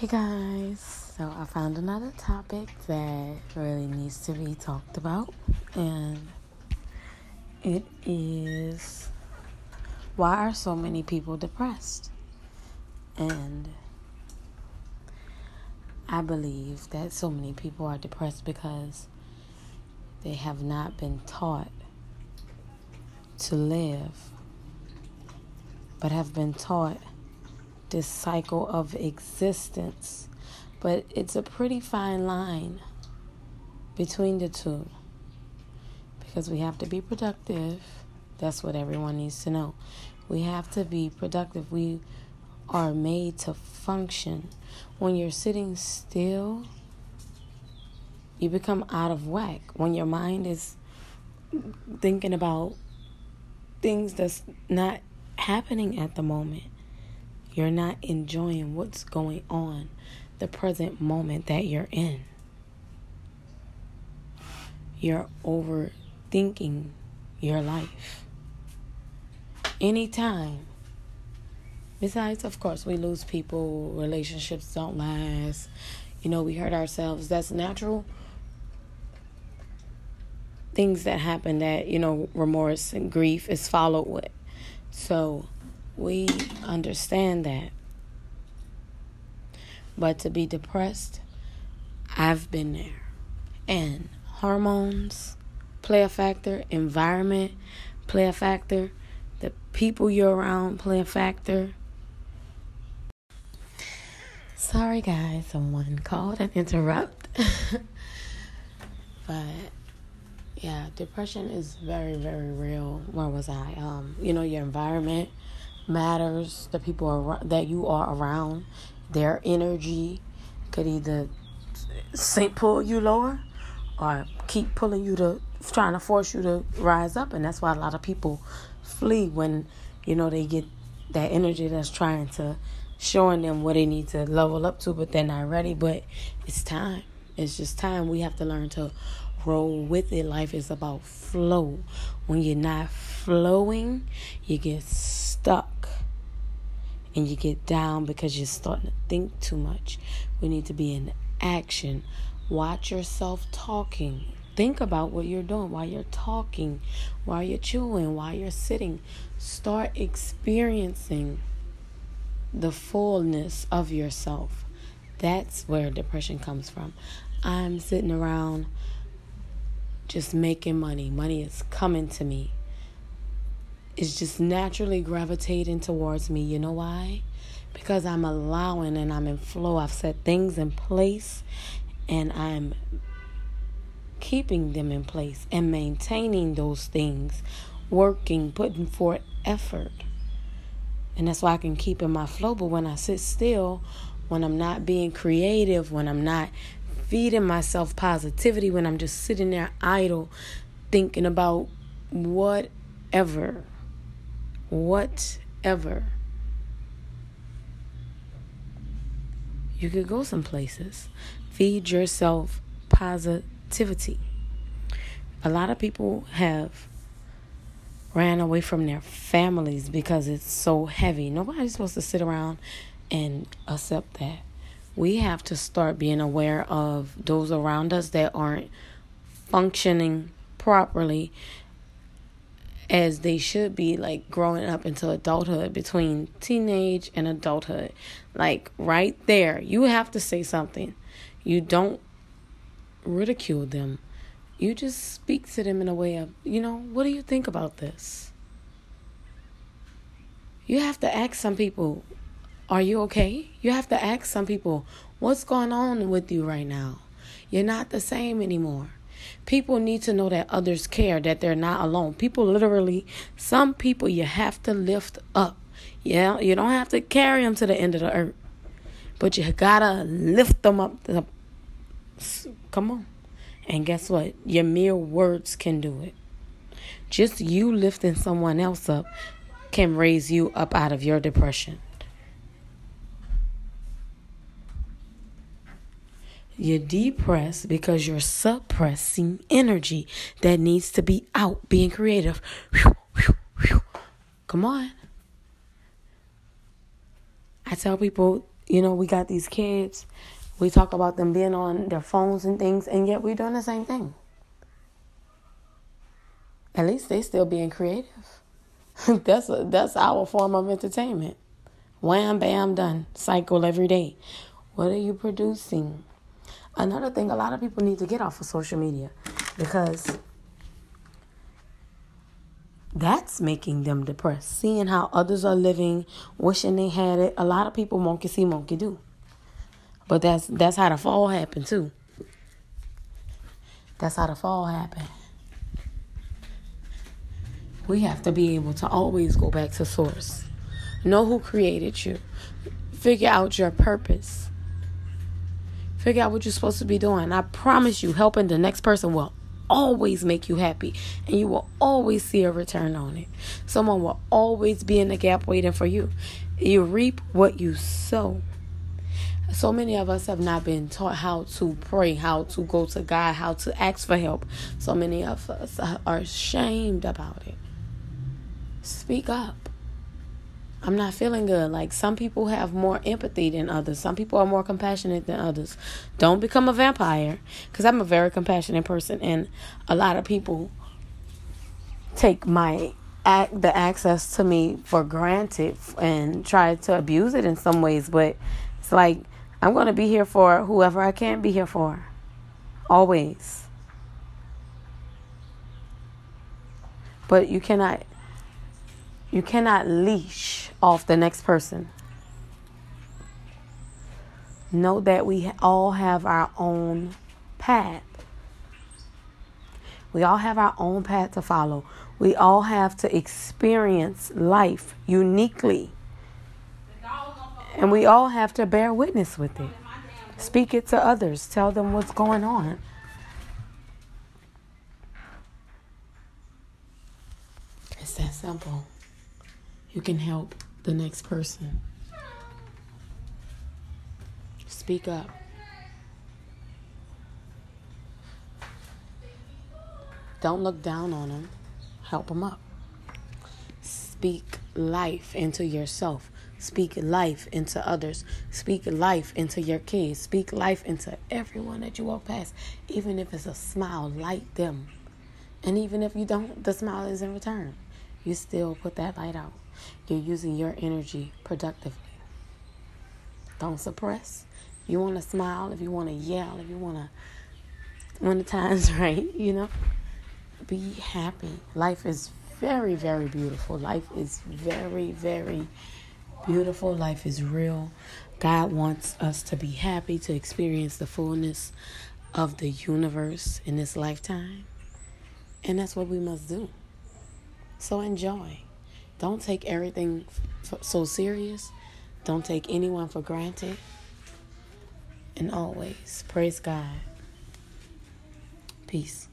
Hey guys, so I found another topic that really needs to be talked about, and it is why are so many people depressed? And I believe that so many people are depressed because they have not been taught to live, but have been taught this cycle of existence. But it's a pretty fine line between the two because we have to be productive. That's what everyone needs to know. We have to be productive. We are made to function. When you're sitting still, you become out of whack. When your mind is thinking about things that's not happening at the moment you're not enjoying what's going on, the present moment that you're in. You're overthinking your life. Anytime. Besides, of course, we lose people, relationships don't last. You know, we hurt ourselves. That's natural. Things that happen that, you know, remorse and grief is followed with. So, we understand that. But to be depressed, I've been there. And hormones play a factor, environment play a factor, the people you're around play a factor. Sorry guys, someone called and interrupt. but yeah, depression is very, very real. Where was I? Um, you know, your environment matters. The people that you are around, their energy could either sink pull you lower or keep pulling you to trying to force you to rise up. And that's why a lot of people flee when you know they get that energy that's trying to showing them what they need to level up to but they're not ready. But it's time. It's just time. We have to learn to roll with it. Life is about flow. When you're not flowing you get stuck and you get down because you're starting to think too much. We need to be in action. Watch yourself talking. Think about what you're doing while you're talking, while you're chewing, while you're sitting. Start experiencing the fullness of yourself. That's where depression comes from. I'm sitting around just making money. Money is coming to me is just naturally gravitating towards me. You know why? Because I'm allowing and I'm in flow. I've set things in place and I'm keeping them in place and maintaining those things, working, putting forth effort. And that's why I can keep in my flow. But when I sit still, when I'm not being creative, when I'm not feeding myself positivity, when I'm just sitting there idle, thinking about whatever whatever. You could go some places. Feed yourself positivity. A lot of people have ran away from their families because it's so heavy. Nobody's supposed to sit around and accept that. We have to start being aware of those around us that aren't functioning properly as they should be like growing up into adulthood between teenage and adulthood. Like right there you have to say something. You don't ridicule them. You just speak to them in a way of you know what do you think about this? You have to ask some people are you okay? You have to ask some people what's going on with you right now? You're not the same anymore People need to know that others care, that they're not alone. People literally, some people you have to lift up. Yeah, you don't have to carry them to the end of the earth, but you gotta lift them up. The, come on. And guess what? Your mere words can do it. Just you lifting someone else up can raise you up out of your depression. You're depressed because you're suppressing energy that needs to be out, being creative. Come on. I tell people you know, we got these kids. We talk about them being on their phones and things, and yet we're doing the same thing. At least they still being creative. that's a, that's our form of entertainment. Wham, bam, done. Cycle every day. What are you producing? Another thing, a lot of people need to get off of social media because that's making them depressed. Seeing how others are living, wishing they had it. A lot of people monkey see, monkey do. But that's that's how the fall happened too. That's how the fall happened. We have to be able to always go back to source. Know who created you. Figure out your purpose. Figure out what you're supposed to be doing. I promise you, helping the next person will always make you happy and you will always see a return on it. Someone will always be in the gap waiting for you. You reap what you sow. So many of us have not been taught how to pray, how to go to God, how to ask for help. So many of us are ashamed about it. Speak up. I'm not feeling good. Like some people have more empathy than others. Some people are more compassionate than others. Don't become a vampire because I'm a very compassionate person and a lot of people take my act the access to me for granted and try to abuse it in some ways, but it's like I'm going to be here for whoever I can be here for. Always. But you cannot you cannot leash off the next person. Know that we all have our own path. We all have our own path to follow. We all have to experience life uniquely. And we all have to bear witness with it. Speak it to others. Tell them what's going on. It's that simple you can help the next person. Speak up. Don't look down on them. Help them up. Speak life into yourself. Speak life into others. Speak life into your kids. Speak life into everyone that you walk past. Even if it's a smile, light them. And even if you don't, the smile is in return. You still put that light out. You're using your energy productively. Don't suppress. You want to smile, if you want to yell, if you want to, when the time's right, you know, be happy. Life is very, very beautiful. Life is very, very beautiful. Life is real. God wants us to be happy, to experience the fullness of the universe in this lifetime. And that's what we must do. So enjoy. Don't take everything so serious. Don't take anyone for granted. And always praise God. Peace.